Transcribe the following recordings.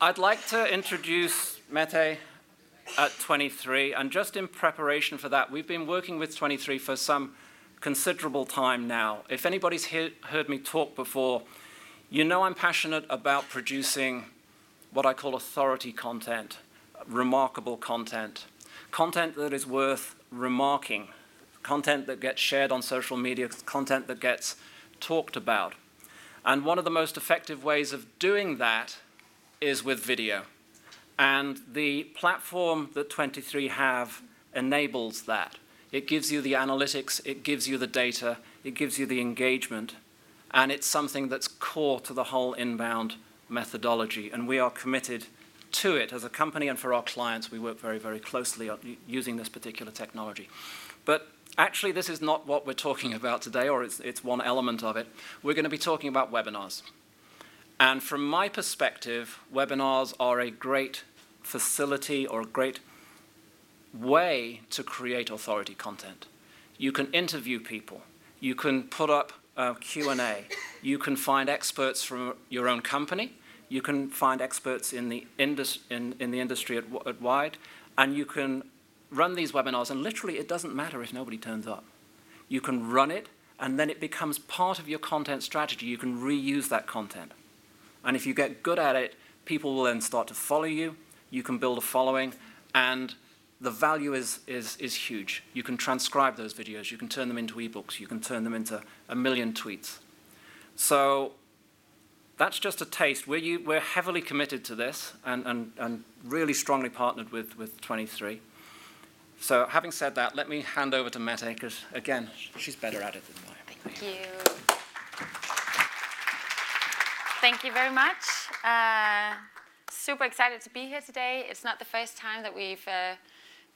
I'd like to introduce Mette at 23, and just in preparation for that, we've been working with 23 for some considerable time now. If anybody's he- heard me talk before, you know I'm passionate about producing what I call authority content, remarkable content, content that is worth remarking, content that gets shared on social media, content that gets talked about. And one of the most effective ways of doing that is with video. And the platform that 23 have enables that. It gives you the analytics, it gives you the data, it gives you the engagement, and it's something that's core to the whole inbound methodology. And we are committed to it as a company and for our clients. We work very, very closely using this particular technology. But actually, this is not what we're talking about today, or it's, it's one element of it. We're going to be talking about webinars. And from my perspective, webinars are a great facility or a great way to create authority content. You can interview people. You can put up a Q&A. You can find experts from your own company. You can find experts in the, indus- in, in the industry at, at wide. And you can run these webinars, and literally it doesn't matter if nobody turns up. You can run it, and then it becomes part of your content strategy. You can reuse that content. And if you get good at it, people will then start to follow you. You can build a following, and the value is, is, is huge. You can transcribe those videos, you can turn them into ebooks, you can turn them into a million tweets. So that's just a taste. We're, we're heavily committed to this and, and, and really strongly partnered with, with 23. So having said that, let me hand over to Mette, because again, she's better at it than I. Thank you. Thank you very much. Uh, super excited to be here today. It's not the first time that we've uh,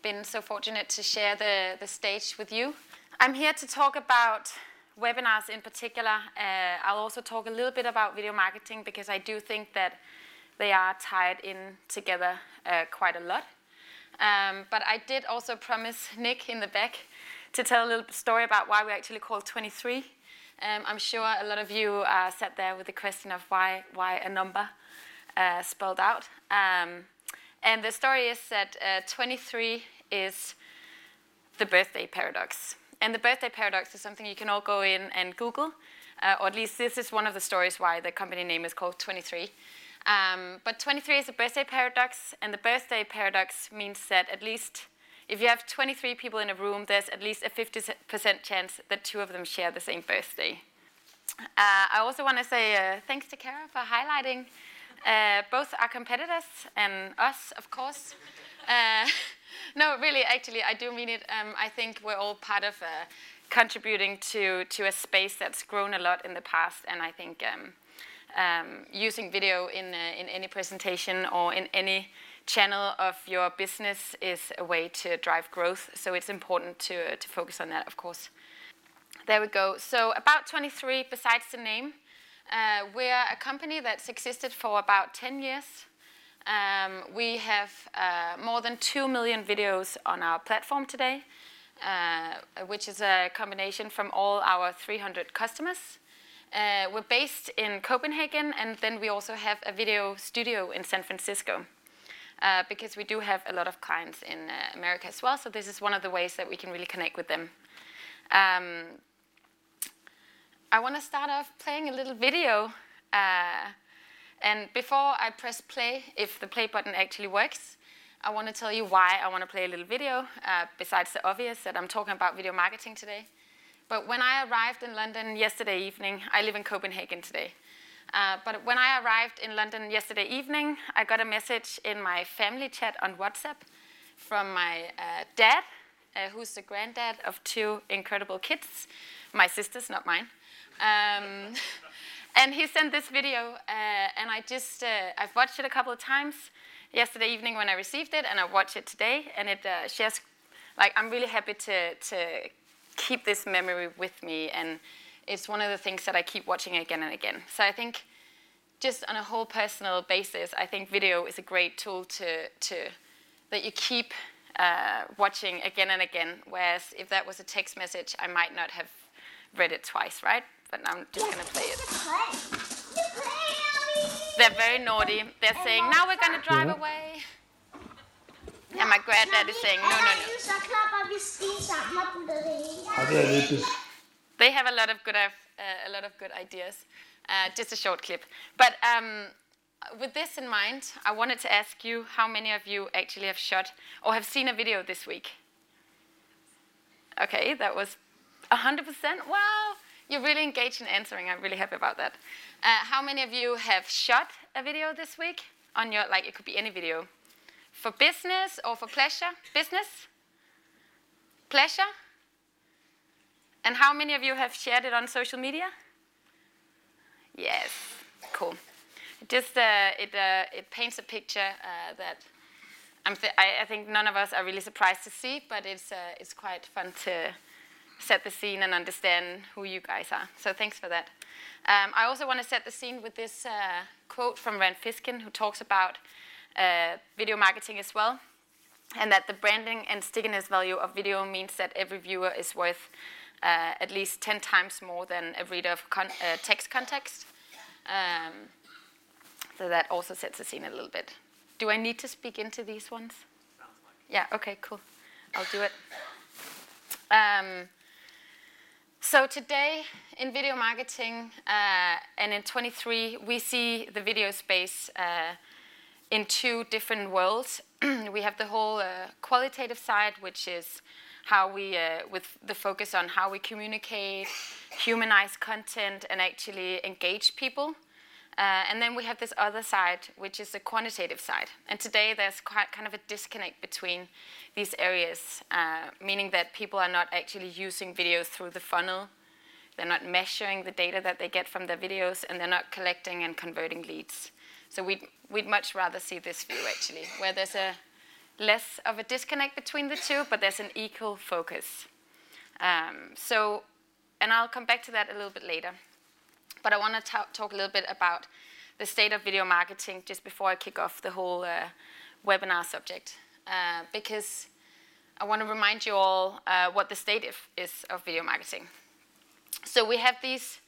been so fortunate to share the, the stage with you. I'm here to talk about webinars in particular. Uh, I'll also talk a little bit about video marketing because I do think that they are tied in together uh, quite a lot. Um, but I did also promise Nick in the back to tell a little story about why we actually call 23. Um, I'm sure a lot of you uh, sat there with the question of why, why a number uh, spelled out. Um, and the story is that uh, 23 is the birthday paradox. And the birthday paradox is something you can all go in and Google, uh, or at least this is one of the stories why the company name is called 23. Um, but 23 is a birthday paradox, and the birthday paradox means that at least if you have 23 people in a room, there's at least a 50% chance that two of them share the same birthday. Uh, I also want to say uh, thanks to Kara for highlighting uh, both our competitors and us, of course. Uh, no, really, actually, I do mean it. Um, I think we're all part of uh, contributing to, to a space that's grown a lot in the past, and I think um, um, using video in, uh, in any presentation or in any channel of your business is a way to drive growth, so it's important to, to focus on that, of course. There we go. So, about 23, besides the name, uh, we're a company that's existed for about 10 years. Um, we have uh, more than 2 million videos on our platform today, uh, which is a combination from all our 300 customers. Uh, we're based in Copenhagen, and then we also have a video studio in San Francisco. Uh, because we do have a lot of clients in uh, America as well, so this is one of the ways that we can really connect with them. Um, I want to start off playing a little video. Uh, and before I press play, if the play button actually works, I want to tell you why I want to play a little video, uh, besides the obvious that I'm talking about video marketing today. But when I arrived in London yesterday evening, I live in Copenhagen today. Uh, but when I arrived in London yesterday evening, I got a message in my family chat on WhatsApp from my uh, dad, uh, who's the granddad of two incredible kids, my sisters, not mine. Um, and he sent this video, uh, and I just, uh, I've watched it a couple of times yesterday evening when I received it, and I watched it today, and it uh, shares, like, I'm really happy to, to keep this memory with me, and it's one of the things that I keep watching again and again. So I think just on a whole personal basis, I think video is a great tool to, to that you keep uh, watching again and again. Whereas if that was a text message, I might not have read it twice, right? but now I'm just going to play it. They're very naughty. They're saying, now we're going to drive Ja. away. And my granddad is saying, no, no, no. They have a lot of good, uh, a lot of good ideas. Uh, just a short clip. But um, with this in mind, I wanted to ask you how many of you actually have shot or have seen a video this week? Okay, that was 100%. Wow, you're really engaged in answering. I'm really happy about that. Uh, how many of you have shot a video this week on your, like, it could be any video? For business or for pleasure? Business? Pleasure? And how many of you have shared it on social media? Yes, cool. It just uh, it uh, it paints a picture uh, that I'm th- I, I think none of us are really surprised to see, but it's uh, it's quite fun to set the scene and understand who you guys are. So thanks for that. Um, I also want to set the scene with this uh, quote from Rand Fishkin, who talks about uh, video marketing as well, and that the branding and stickiness value of video means that every viewer is worth uh, at least 10 times more than a reader of con- uh, text context. Um, so that also sets the scene a little bit. Do I need to speak into these ones? Yeah, okay, cool. I'll do it. Um, so today in video marketing uh, and in 23, we see the video space uh, in two different worlds. we have the whole uh, qualitative side, which is how we, uh, with the focus on how we communicate, humanize content, and actually engage people. Uh, and then we have this other side, which is the quantitative side. And today there's quite kind of a disconnect between these areas, uh, meaning that people are not actually using videos through the funnel. They're not measuring the data that they get from their videos, and they're not collecting and converting leads. So we'd, we'd much rather see this view actually, where there's a less of a disconnect between the two, but there's an equal focus. Um, so, and I'll come back to that a little bit later. But I want to talk a little bit about the state of video marketing just before I kick off the whole uh, webinar subject, uh, because I want to remind you all uh, what the state is of video marketing. So we have these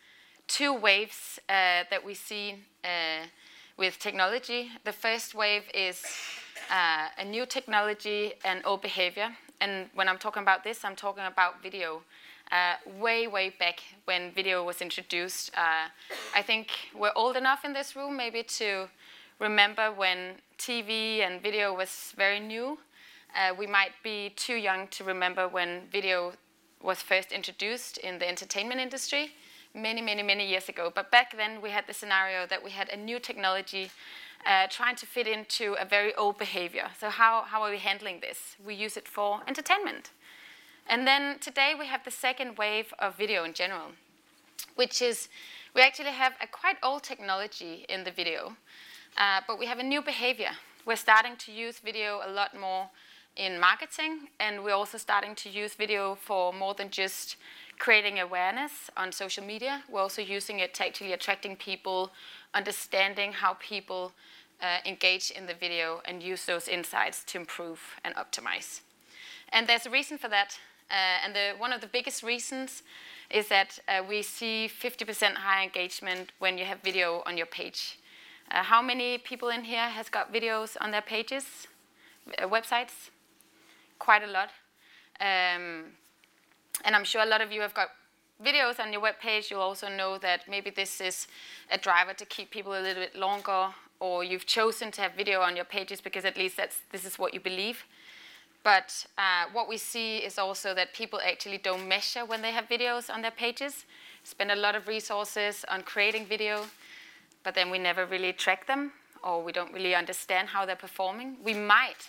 two waves uh, that we see uh, with technology. The first wave is uh, a new technology and old behavior. And when I'm talking about this, I'm talking about video. Uh, way, way back when video was introduced. Uh, I think we're old enough in this room maybe to remember when TV and video was very new. Uh, we might be too young to remember when video was first introduced in the entertainment industry many, many, many years ago. But back then we had the scenario that we had a new technology uh, trying to fit into a very old behavior. So how, how are we handling this? We use it for entertainment. And then today we have the second wave of video in general, which is we actually have a quite old technology in the video, uh, but we have a new behavior. We're starting to use video a lot more in marketing, and we're also starting to use video for more than just creating awareness on social media. We're also using it to actually attracting people, understanding how people uh, engage in the video, and use those insights to improve and optimize. And there's a reason for that. Uh, and the, one of the biggest reasons is that uh, we see 50% higher engagement when you have video on your page. Uh, how many people in here has got videos on their pages, uh, websites? Quite a lot. Um, and I'm sure a lot of you have got videos on your web page. You'll also know that maybe this is a driver to keep people a little bit longer, or you've chosen to have video on your pages because at least that's, this is what you believe. But uh, what we see is also that people actually don't measure when they have videos on their pages, spend a lot of resources on creating video, but then we never really track them or we don't really understand how they're performing. We might,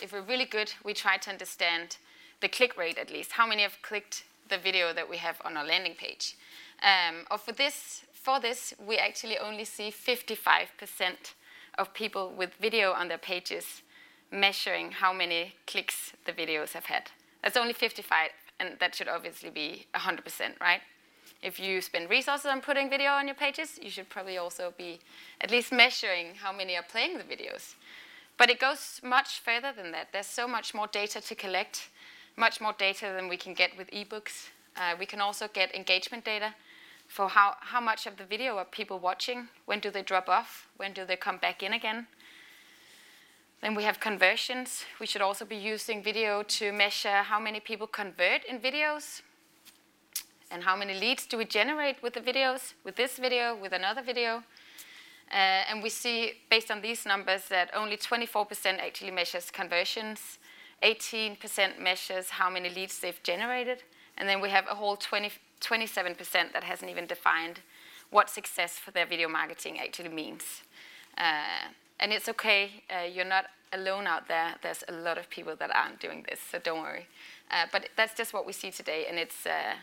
if we're really good, we try to understand the click rate at least. How many have clicked the video that we have on our landing page? Um, or for this, for this, we actually only see 55% of people with video on their pages measuring how many clicks the videos have had. That's only 55, and that should obviously be 100%, right? If you spend resources on putting video on your pages, you should probably also be at least measuring how many are playing the videos. But it goes much further than that. There's so much more data to collect, much more data than we can get with ebooks. Uh, we can also get engagement data. for how, how much of the video are people watching, when do they drop off, when do they come back in again. Then we have conversions. We should also be using video to measure how many people convert in videos and how many leads do we generate with the videos, with this video, with another video. Uh, and we see, based on these numbers, that only 24% actually measures conversions, 18% measures how many leads they've generated, and then we have a whole 20, 27% that hasn't even defined what success for their video marketing actually means. Uh, and it's okay, uh, you're not alone out there. There's a lot of people that aren't doing this, so don't worry. Uh, but that's just what we see today, and it's, uh,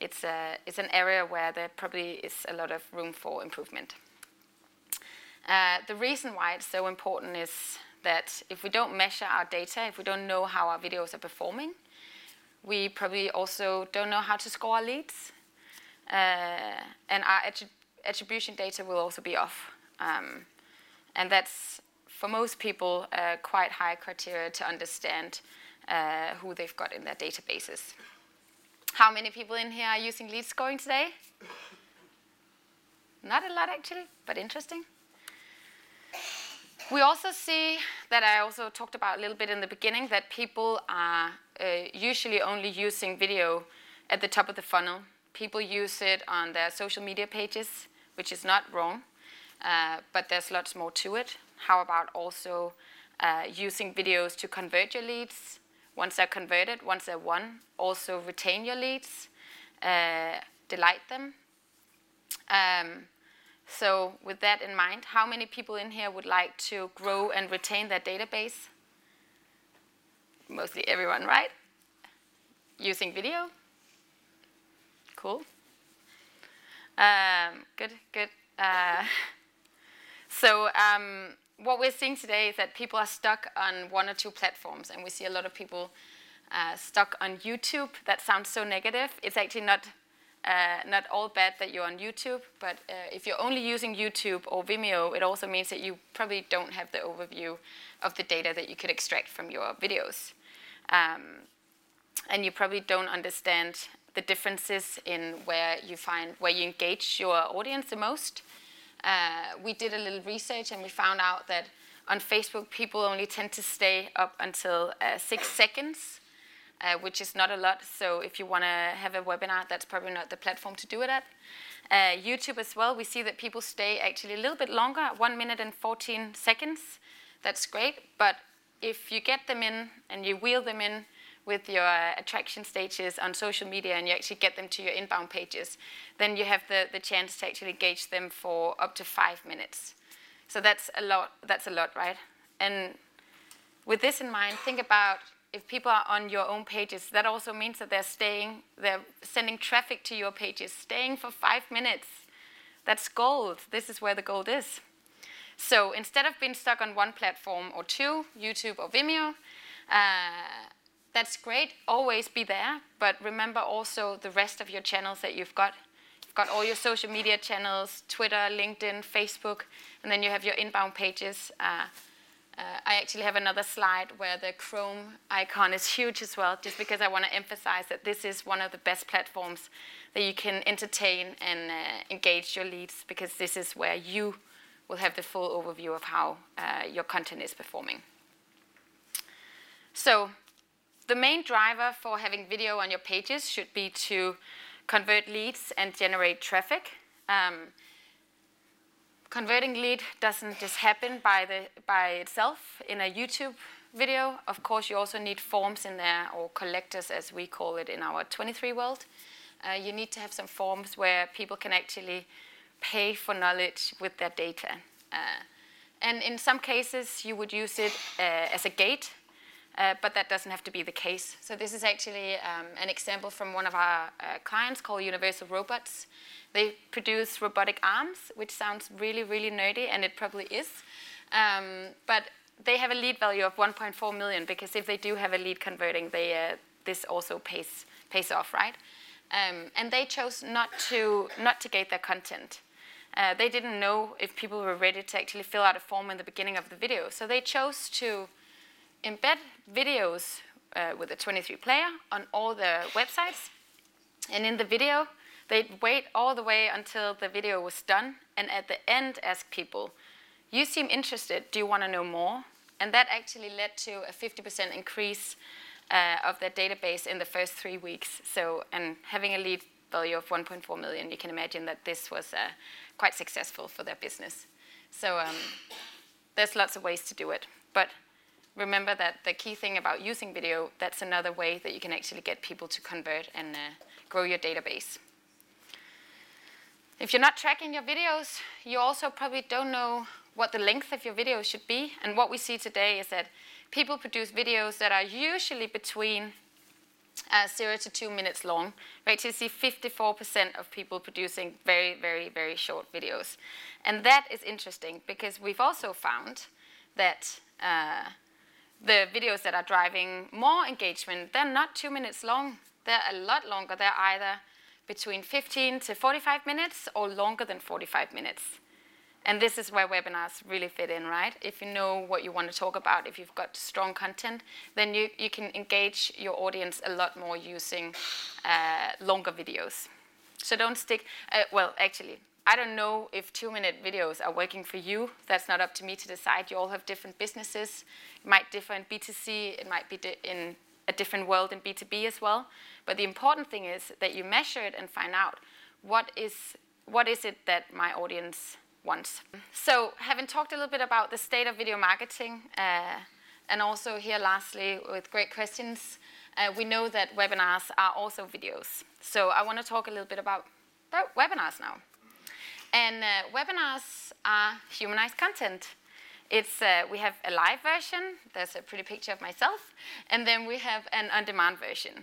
it's, uh, it's an area where there probably is a lot of room for improvement. Uh, the reason why it's so important is that if we don't measure our data, if we don't know how our videos are performing, we probably also don't know how to score our leads. Uh, and our attri attribution data will also be off. Um, and that's, for most people, uh, quite high criteria to understand uh, who they've got in their databases. How many people in here are using lead scoring today? Not a lot, actually, but interesting. We also see that I also talked about a little bit in the beginning that people are uh, usually only using video at the top of the funnel. People use it on their social media pages, which is not wrong, uh, but there's lots more to it. How about also uh, using videos to convert your leads? Once they're converted, once they're won, also retain your leads, uh, delight them. Um, so with that in mind, how many people in here would like to grow and retain their database? Mostly everyone, right? Using video? Cool. Um, good, good. Uh, so um, what we're seeing today is that people are stuck on one or two platforms, and we see a lot of people uh, stuck on YouTube. That sounds so negative. It's actually not uh, not all bad that you're on YouTube, but uh, if you're only using YouTube or Vimeo, it also means that you probably don't have the overview of the data that you could extract from your videos. Um, and you probably don't understand the differences in where you find, where you engage your audience the most. Uh, we did a little research and we found out that on Facebook, people only tend to stay up until uh, six seconds uh, which is not a lot. So if you want to have a webinar, that's probably not the platform to do it at. Uh, YouTube as well, we see that people stay actually a little bit longer, 1 minute and 14 seconds. That's great, but if you get them in and you wheel them in with your attraction stages on social media and you actually get them to your inbound pages, then you have the, the chance to actually engage them for up to five minutes. So that's a lot, that's a lot, right? And with this in mind, think about if people are on your own pages, that also means that they're staying, they're sending traffic to your pages, staying for five minutes. That's gold. This is where the gold is. So instead of being stuck on one platform or two, YouTube or Vimeo, uh, that's great. Always be there, but remember also the rest of your channels that you've got. You've got all your social media channels, Twitter, LinkedIn, Facebook, and then you have your inbound pages. Uh, uh, I actually have another slide where the Chrome icon is huge as well, just because I want to emphasize that this is one of the best platforms that you can entertain and uh, engage your leads, because this is where you will have the full overview of how uh, your content is performing. So the main driver for having video on your pages should be to convert leads and generate traffic. Um, converting lead doesn't just happen by, the, by itself in a YouTube video. Of course, you also need forms in there, or collectors as we call it in our 23 world. Uh, you need to have some forms where people can actually pay for knowledge with their data. Uh, and in some cases, you would use it uh, as a gate, uh, but that doesn't have to be the case. So this is actually um, an example from one of our uh, clients called Universal Robots. They produce robotic arms, which sounds really, really nerdy, and it probably is. Um, but they have a lead value of 1.4 million because if they do have a lead converting, they, uh, this also pays, pays off, right? Um, and they chose not to, not to gate their content. Uh, they didn't know if people were ready to actually fill out a form in the beginning of the video. So they chose to embed videos uh, with a 23 player on all the websites. And in the video, They'd wait all the way until the video was done, and at the end ask people, you seem interested, do you want to know more? And that actually led to a 50% increase uh, of their database in the first three weeks. So, and having a lead value of 1.4 million, you can imagine that this was uh, quite successful for their business. So um, there's lots of ways to do it. But remember that the key thing about using video, that's another way that you can actually get people to convert and uh, grow your database. If you're not tracking your videos, you also probably don't know what the length of your video should be. And what we see today is that people produce videos that are usually between uh, zero to two minutes long. Right, so you see 54% of people producing very, very, very short videos. And that is interesting because we've also found that uh, the videos that are driving more engagement, they're not two minutes long. They're a lot longer. They're either between 15 to 45 minutes or longer than 45 minutes. And this is where webinars really fit in, right? If you know what you want to talk about, if you've got strong content, then you, you can engage your audience a lot more using uh, longer videos. So don't stick, uh, well, actually, I don't know if two minute videos are working for you. That's not up to me to decide. You all have different businesses. It might differ in B2C, it might be in a different world in B2B as well. But the important thing is that you measure it and find out what is, what is it that my audience wants. So having talked a little bit about the state of video marketing, uh, and also here lastly with great questions, uh, we know that webinars are also videos. So I want to talk a little bit about, about webinars now. And uh, webinars are humanized content. It's, uh, we have a live version, there's a pretty picture of myself, and then we have an on-demand version.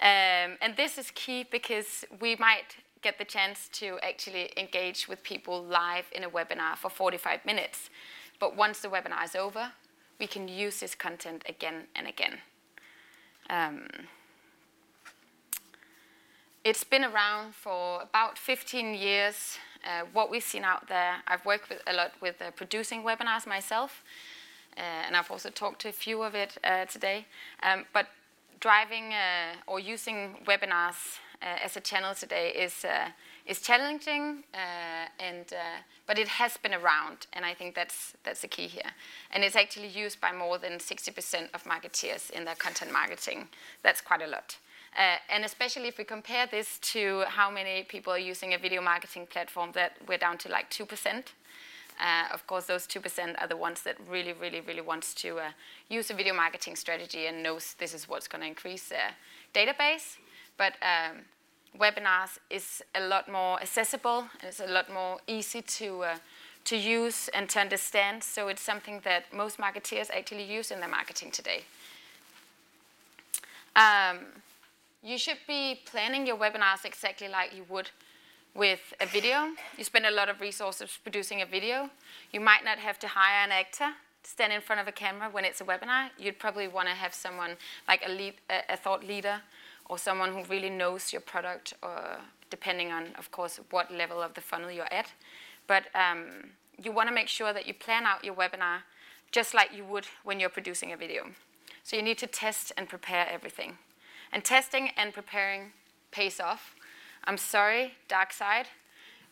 Um, and this is key because we might get the chance to actually engage with people live in a webinar for 45 minutes. But once the webinar is over, we can use this content again and again. Um, it's been around for about 15 years uh, what we've seen out there, I've worked with, a lot with uh, producing webinars myself, uh, and I've also talked to a few of it uh, today. Um, but driving uh, or using webinars as a channel today is is challenging, and but it has been around, and I think that's that's the key here. And it's actually used by more than 60% of marketeers in their content marketing. That's quite a lot. Uh, and especially if we compare this to how many people are using a video marketing platform, that we're down to like 2%. Uh, of course, those 2% are the ones that really, really, really wants to uh, use a video marketing strategy and knows this is what's going to increase their database. But um, webinars is a lot more accessible and it's a lot more easy to uh, to use and to understand. So it's something that most marketeers actually use in their marketing today. Um, you should be planning your webinars exactly like you would with a video. You spend a lot of resources producing a video. You might not have to hire an actor to stand in front of a camera when it's a webinar. You'd probably want to have someone like a, lead, a, a thought leader or someone who really knows your product, or depending on, of course, what level of the funnel you're at. But um, you want to make sure that you plan out your webinar just like you would when you're producing a video. So you need to test and prepare everything. And testing and preparing pays off. I'm sorry, dark side.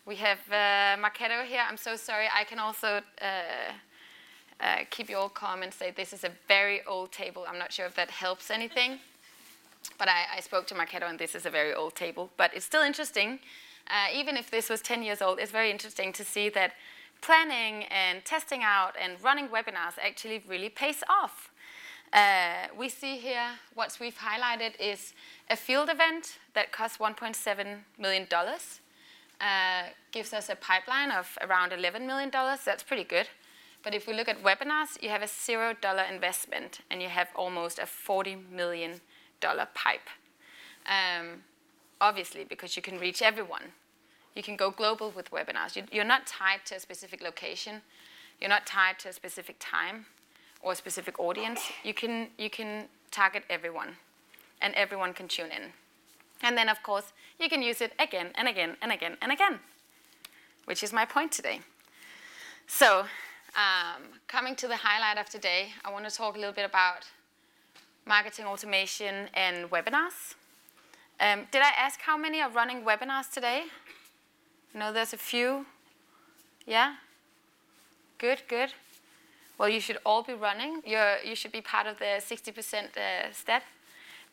We have uh, Marketo here. I'm so sorry. I can also uh, uh, keep you all calm and say this is a very old table. I'm not sure if that helps anything. But I, I spoke to Marketo and this is a very old table. But it's still interesting. Uh, even if this was 10 years old, it's very interesting to see that planning and testing out and running webinars actually really pays off. Uh, we see here what we've highlighted is a field event that costs $1.7 million. Uh, gives us a pipeline of around $11 million. That's pretty good. But if we look at webinars, you have a $0 investment and you have almost a $40 million pipe. Um, obviously, because you can reach everyone. You can go global with webinars. You, you're not tied to a specific location. You're not tied to a specific time or a specific audience, you can, you can target everyone and everyone can tune in. And then, of course, you can use it again and again and again and again, which is my point today. So, um, coming to the highlight of today, I want to talk a little bit about marketing automation and webinars. Um, did I ask how many are running webinars today? No, there's a few. Yeah? Good, good. Well, you should all be running. You're, you should be part of the 60% uh, step.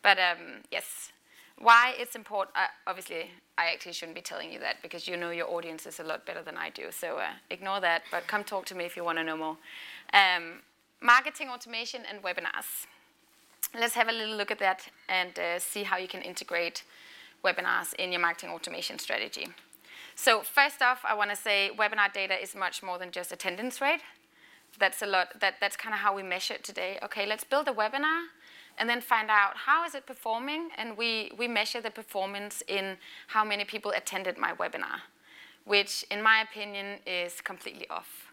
But um, yes, why it's important, uh, obviously, I actually shouldn't be telling you that because you know your audiences a lot better than I do. So uh, ignore that, but come talk to me if you want to know more. Um, marketing automation and webinars. Let's have a little look at that and uh, see how you can integrate webinars in your marketing automation strategy. So first off, I want to say webinar data is much more than just attendance rate. That's a lot. That, that's kind of how we measure it today. Okay, let's build a webinar and then find out how is it performing, and we, we measure the performance in how many people attended my webinar, which in my opinion is completely off.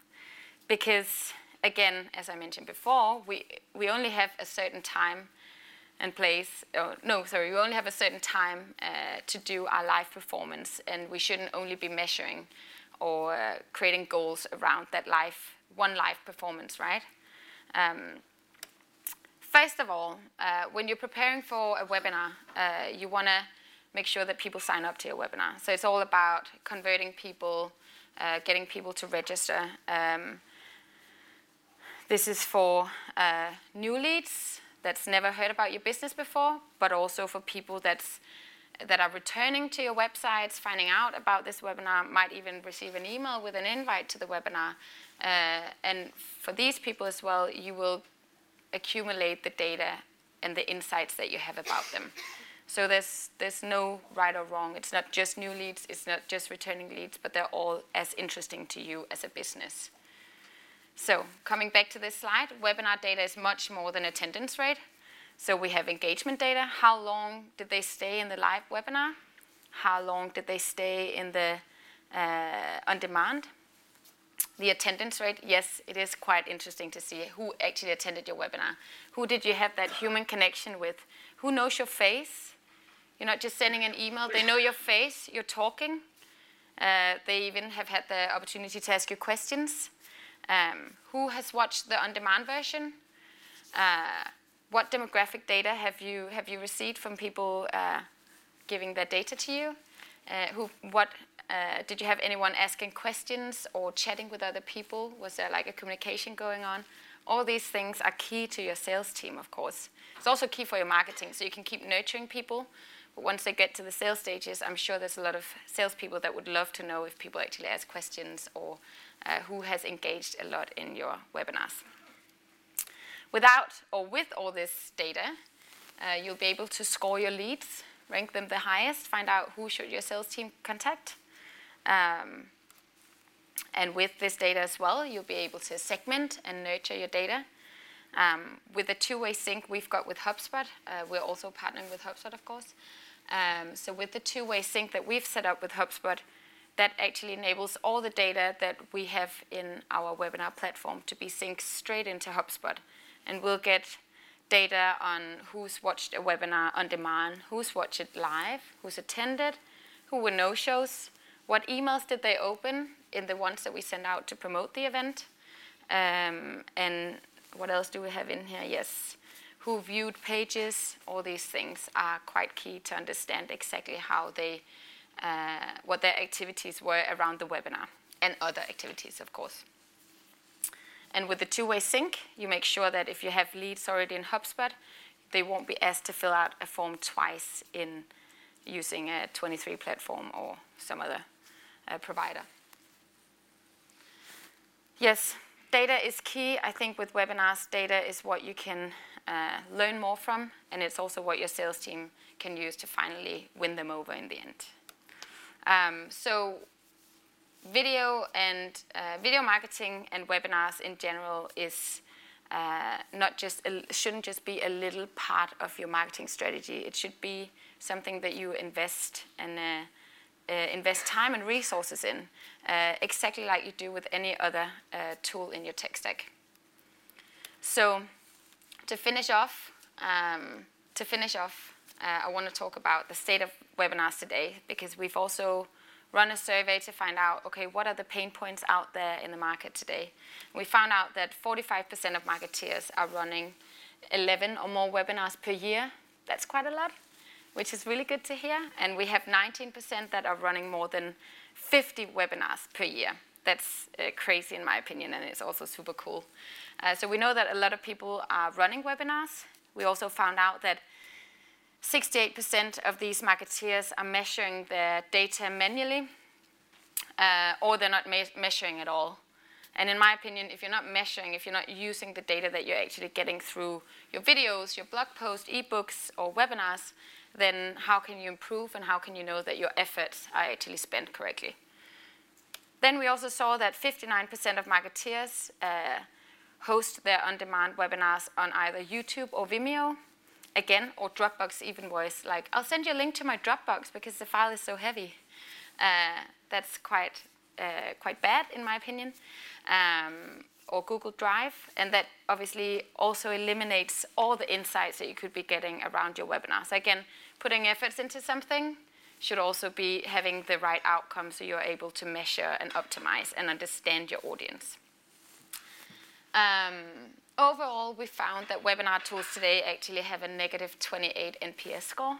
Because again, as I mentioned before, we, we only have a certain time and place, oh, no, sorry, we only have a certain time uh, to do our live performance, and we shouldn't only be measuring or uh, creating goals around that live, one live performance, right? Um, first of all, uh, when you're preparing for a webinar, uh, you want to make sure that people sign up to your webinar. So it's all about converting people, uh, getting people to register. Um, this is for uh, new leads that's never heard about your business before, but also for people that's that are returning to your websites, finding out about this webinar, might even receive an email with an invite to the webinar. Uh, and for these people as well, you will accumulate the data and the insights that you have about them. So there's there's no right or wrong. It's not just new leads, it's not just returning leads, but they're all as interesting to you as a business. So coming back to this slide, webinar data is much more than attendance rate. So we have engagement data. How long did they stay in the live webinar? How long did they stay in the uh, on demand? The attendance rate, yes, it is quite interesting to see who actually attended your webinar. Who did you have that human connection with? Who knows your face? You're not just sending an email, they know your face, you're talking. Uh, they even have had the opportunity to ask you questions. Um, who has watched the on-demand version? Uh, what demographic data have you have you received from people uh, giving their data to you? Uh, who what uh, did you have anyone asking questions or chatting with other people? Was there like a communication going on? All these things are key to your sales team, of course. It's also key for your marketing, so you can keep nurturing people. But once they get to the sales stages, I'm sure there's a lot of salespeople that would love to know if people actually ask questions or uh, who has engaged a lot in your webinars. Without or with all this data, uh, you'll be able to score your leads, rank them the highest, find out who should your sales team contact. Um, and with this data as well, you'll be able to segment and nurture your data. Um, with the two-way sync we've got with HubSpot, uh, we're also partnering with HubSpot, of course. Um, so with the two-way sync that we've set up with HubSpot, that actually enables all the data that we have in our webinar platform to be synced straight into HubSpot. And we'll get data on who's watched a webinar on demand, who's watched it live, who's attended, who were no-shows, what emails did they open in the ones that we send out to promote the event, um, and what else do we have in here? Yes, who viewed pages, all these things are quite key to understand exactly how they uh, what their activities were around the webinar and other activities, of course. And with the two-way sync, you make sure that if you have leads already in HubSpot, they won't be asked to fill out a form twice in using a 23 platform or some other uh, provider. Yes, data is key. I think with webinars, data is what you can uh, learn more from, and it's also what your sales team can use to finally win them over in the end. Um, so video and uh, video marketing and webinars in general is uh, not just a, shouldn't just be a little part of your marketing strategy. It should be something that you invest and uh, uh invest time and resources in, uh, exactly like you do with any other uh, tool in your tech stack. So, to finish off, um, to finish off, I want to talk about the state of webinars today because we've also run a survey to find out, okay, what are the pain points out there in the market today? We found out that 45% of marketeers are running 11 or more webinars per year. That's quite a lot. Which is really good to hear. And we have 19% that are running more than 50 webinars per year. That's uh, crazy in my opinion, and it's also super cool. Uh, so we know that a lot of people are running webinars. We also found out that 68% of these marketeers are measuring their data manually, uh, or they're not me measuring at all. And in my opinion, if you're not measuring, if you're not using the data that you're actually getting through your videos, your blog posts, ebooks, or webinars, then how can you improve and how can you know that your efforts are actually spent correctly? Then we also saw that 59% of marketeers uh, host their on-demand webinars on either YouTube or Vimeo, again, or Dropbox even worse. Like, I'll send you a link to my Dropbox because the file is so heavy. Uh, that's quite, uh, quite bad in my opinion. Um, or Google Drive, and that obviously also eliminates all the insights that you could be getting around your webinar. So again, putting efforts into something should also be having the right outcome so you're able to measure and optimize and understand your audience. Um, overall, we found that webinar tools today actually have a negative 28 NPS score.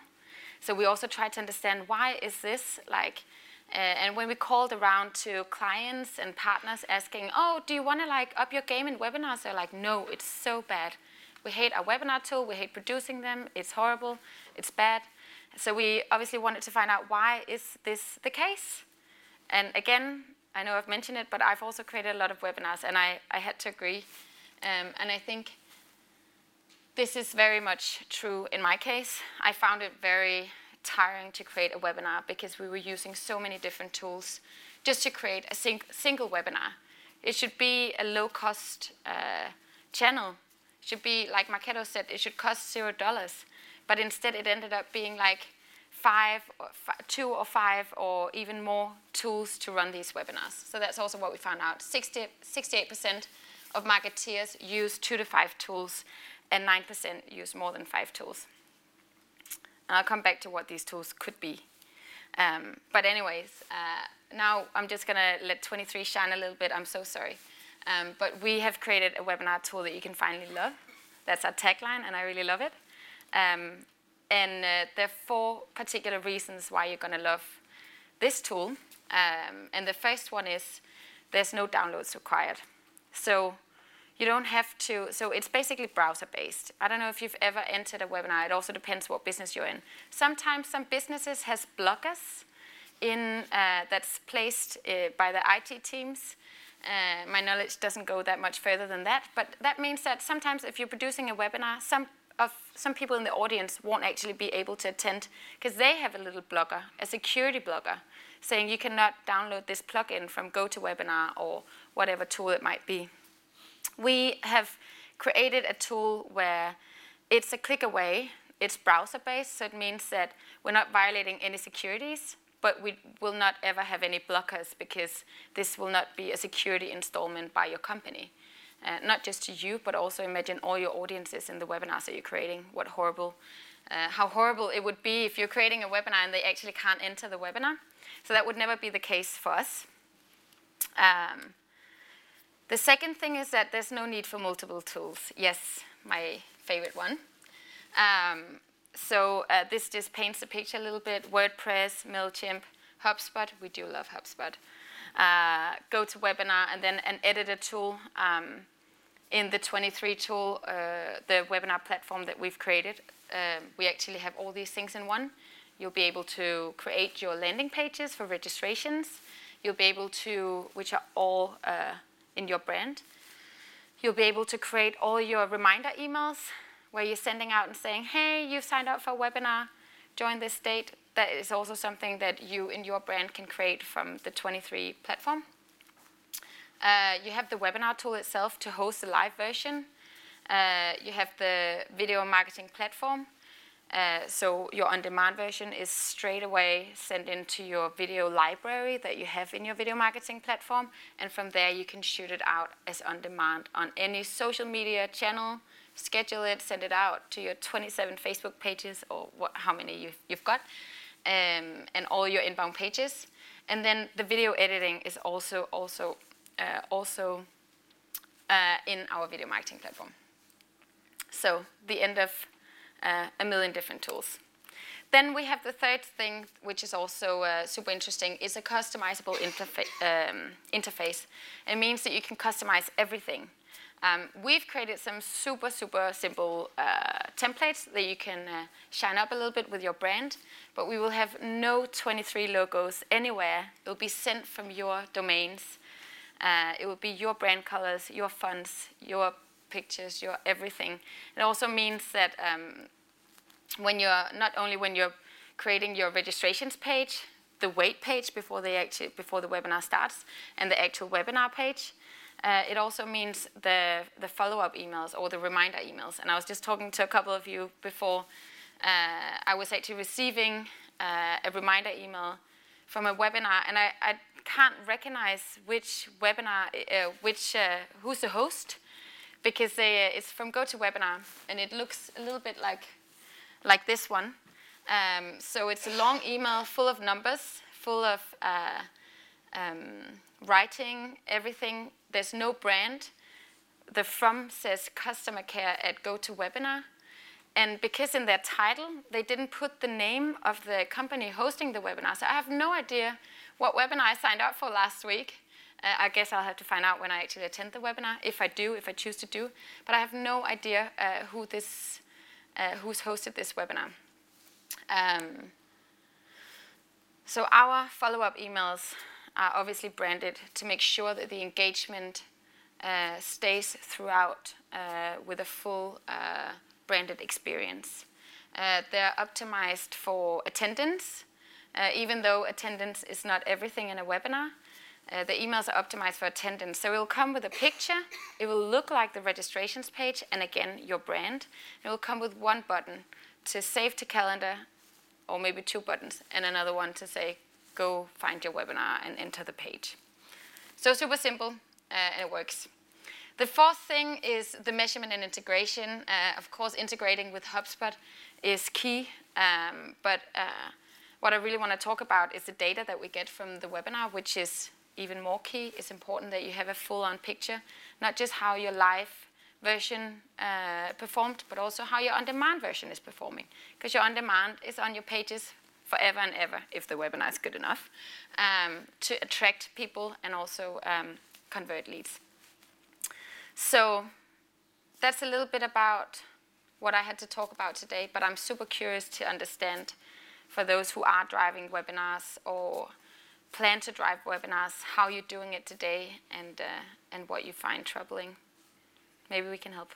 So we also tried to understand why is this like, uh, and when we called around to clients and partners asking, oh, do you want to like up your game in webinars? They're like, no, it's so bad. We hate our webinar tool. We hate producing them. It's horrible. It's bad. So we obviously wanted to find out why is this the case? And again, I know I've mentioned it, but I've also created a lot of webinars, and I, I had to agree. Um, and I think this is very much true in my case. I found it very tiring to create a webinar because we were using so many different tools just to create a sing single webinar. It should be a low-cost uh, channel. Should be, like Marketo said, it should cost zero dollars. But instead, it ended up being like five, or two or five, or even more tools to run these webinars. So that's also what we found out. 60, 68% of marketeers use two to five tools, and 9% use more than five tools. And I'll come back to what these tools could be. Um, but anyways, uh, now I'm just to let 23 shine a little bit. I'm so sorry. Um, but we have created a webinar tool that you can finally love. That's our tagline, and I really love it. Um, and uh, there are four particular reasons why you're going to love this tool. Um, and the first one is there's no downloads required. So you don't have to, so it's basically browser based. I don't know if you've ever entered a webinar, it also depends what business you're in. Sometimes some businesses has blockers in, uh, that's placed uh, by the IT teams. Uh, my knowledge doesn't go that much further than that, but that means that sometimes if you're producing a webinar, some of some people in the audience won't actually be able to attend because they have a little blocker, a security blocker, saying you cannot download this plugin from GoToWebinar or whatever tool it might be. We have created a tool where it's a click away, it's browser based, so it means that we're not violating any securities, but we will not ever have any blockers because this will not be a security installment by your company uh, not just to you, but also imagine all your audiences in the webinars that you're creating. What horrible, uh, how horrible it would be if you're creating a webinar and they actually can't enter the webinar. So that would never be the case for us. Um, the second thing is that there's no need for multiple tools. Yes, my favorite one. Um, so uh, this just paints the picture a little bit. WordPress, MailChimp, HubSpot. We do love HubSpot uh, webinar, and then an editor tool um, in the 23 tool, uh, the webinar platform that we've created. Um, we actually have all these things in one. You'll be able to create your landing pages for registrations. You'll be able to, which are all uh, in your brand. You'll be able to create all your reminder emails where you're sending out and saying, hey, you've signed up for a webinar, join this date, that is also something that you in your brand can create from the 23 platform. Uh, you have the webinar tool itself to host the live version. Uh, you have the video marketing platform. Uh, so your on-demand version is straight away sent into your video library that you have in your video marketing platform. And from there, you can shoot it out as on-demand on any social media channel, schedule it, send it out to your 27 Facebook pages or what, how many you've, you've got um, and all your inbound pages. And then the video editing is also also uh, also uh, in our video marketing platform. So the end of uh, a million different tools. Then we have the third thing, which is also uh, super interesting, is a customizable interfa- um, interface. It means that you can customize everything. Um, we've created some super, super simple uh, templates that you can uh, shine up a little bit with your brand, but we will have no 23 logos anywhere. It will be sent from your domains. Uh, it will be your brand colors, your fonts, your pictures, your everything. It also means that um, when you're not only when you're creating your registrations page, the wait page before the actual, before the webinar starts, and the actual webinar page. Uh, it also means the the follow-up emails or the reminder emails. And I was just talking to a couple of you before. Uh, I was actually receiving uh, a reminder email from a webinar, and I, I can't recognize which webinar, uh, which uh, who's the host, because they, it's from GoToWebinar, and it looks a little bit like like this one. Um, so it's a long email full of numbers, full of uh, um, writing, everything. There's no brand. The from says customer care at GoToWebinar. And because in their title, they didn't put the name of the company hosting the webinar. So I have no idea what webinar I signed up for last week. Uh, I guess I'll have to find out when I actually attend the webinar, if I do, if I choose to do. But I have no idea uh, who this, uh, who's hosted this webinar. Um, so our follow-up emails are obviously branded to make sure that the engagement uh, stays throughout uh, with a full uh, branded experience. Uh, they're optimized for attendance, uh, even though attendance is not everything in a webinar. Uh, the emails are optimized for attendance. So it will come with a picture, it will look like the registrations page, and again, your brand. It will come with one button to save to calendar, or maybe two buttons, and another one to say, go find your webinar and enter the page. So super simple, uh, and it works. The fourth thing is the measurement and integration. Uh, of course, integrating with HubSpot is key, um, but uh, what I really want to talk about is the data that we get from the webinar, which is even more key. It's important that you have a full-on picture, not just how your live version uh, performed, but also how your on-demand version is performing. Because your on-demand is on your pages forever and ever, if the webinar is good enough, um, to attract people and also um, convert leads. So that's a little bit about what I had to talk about today, but I'm super curious to understand for those who are driving webinars or plan to drive webinars, how you're doing it today and, uh, and what you find troubling. Maybe we can help.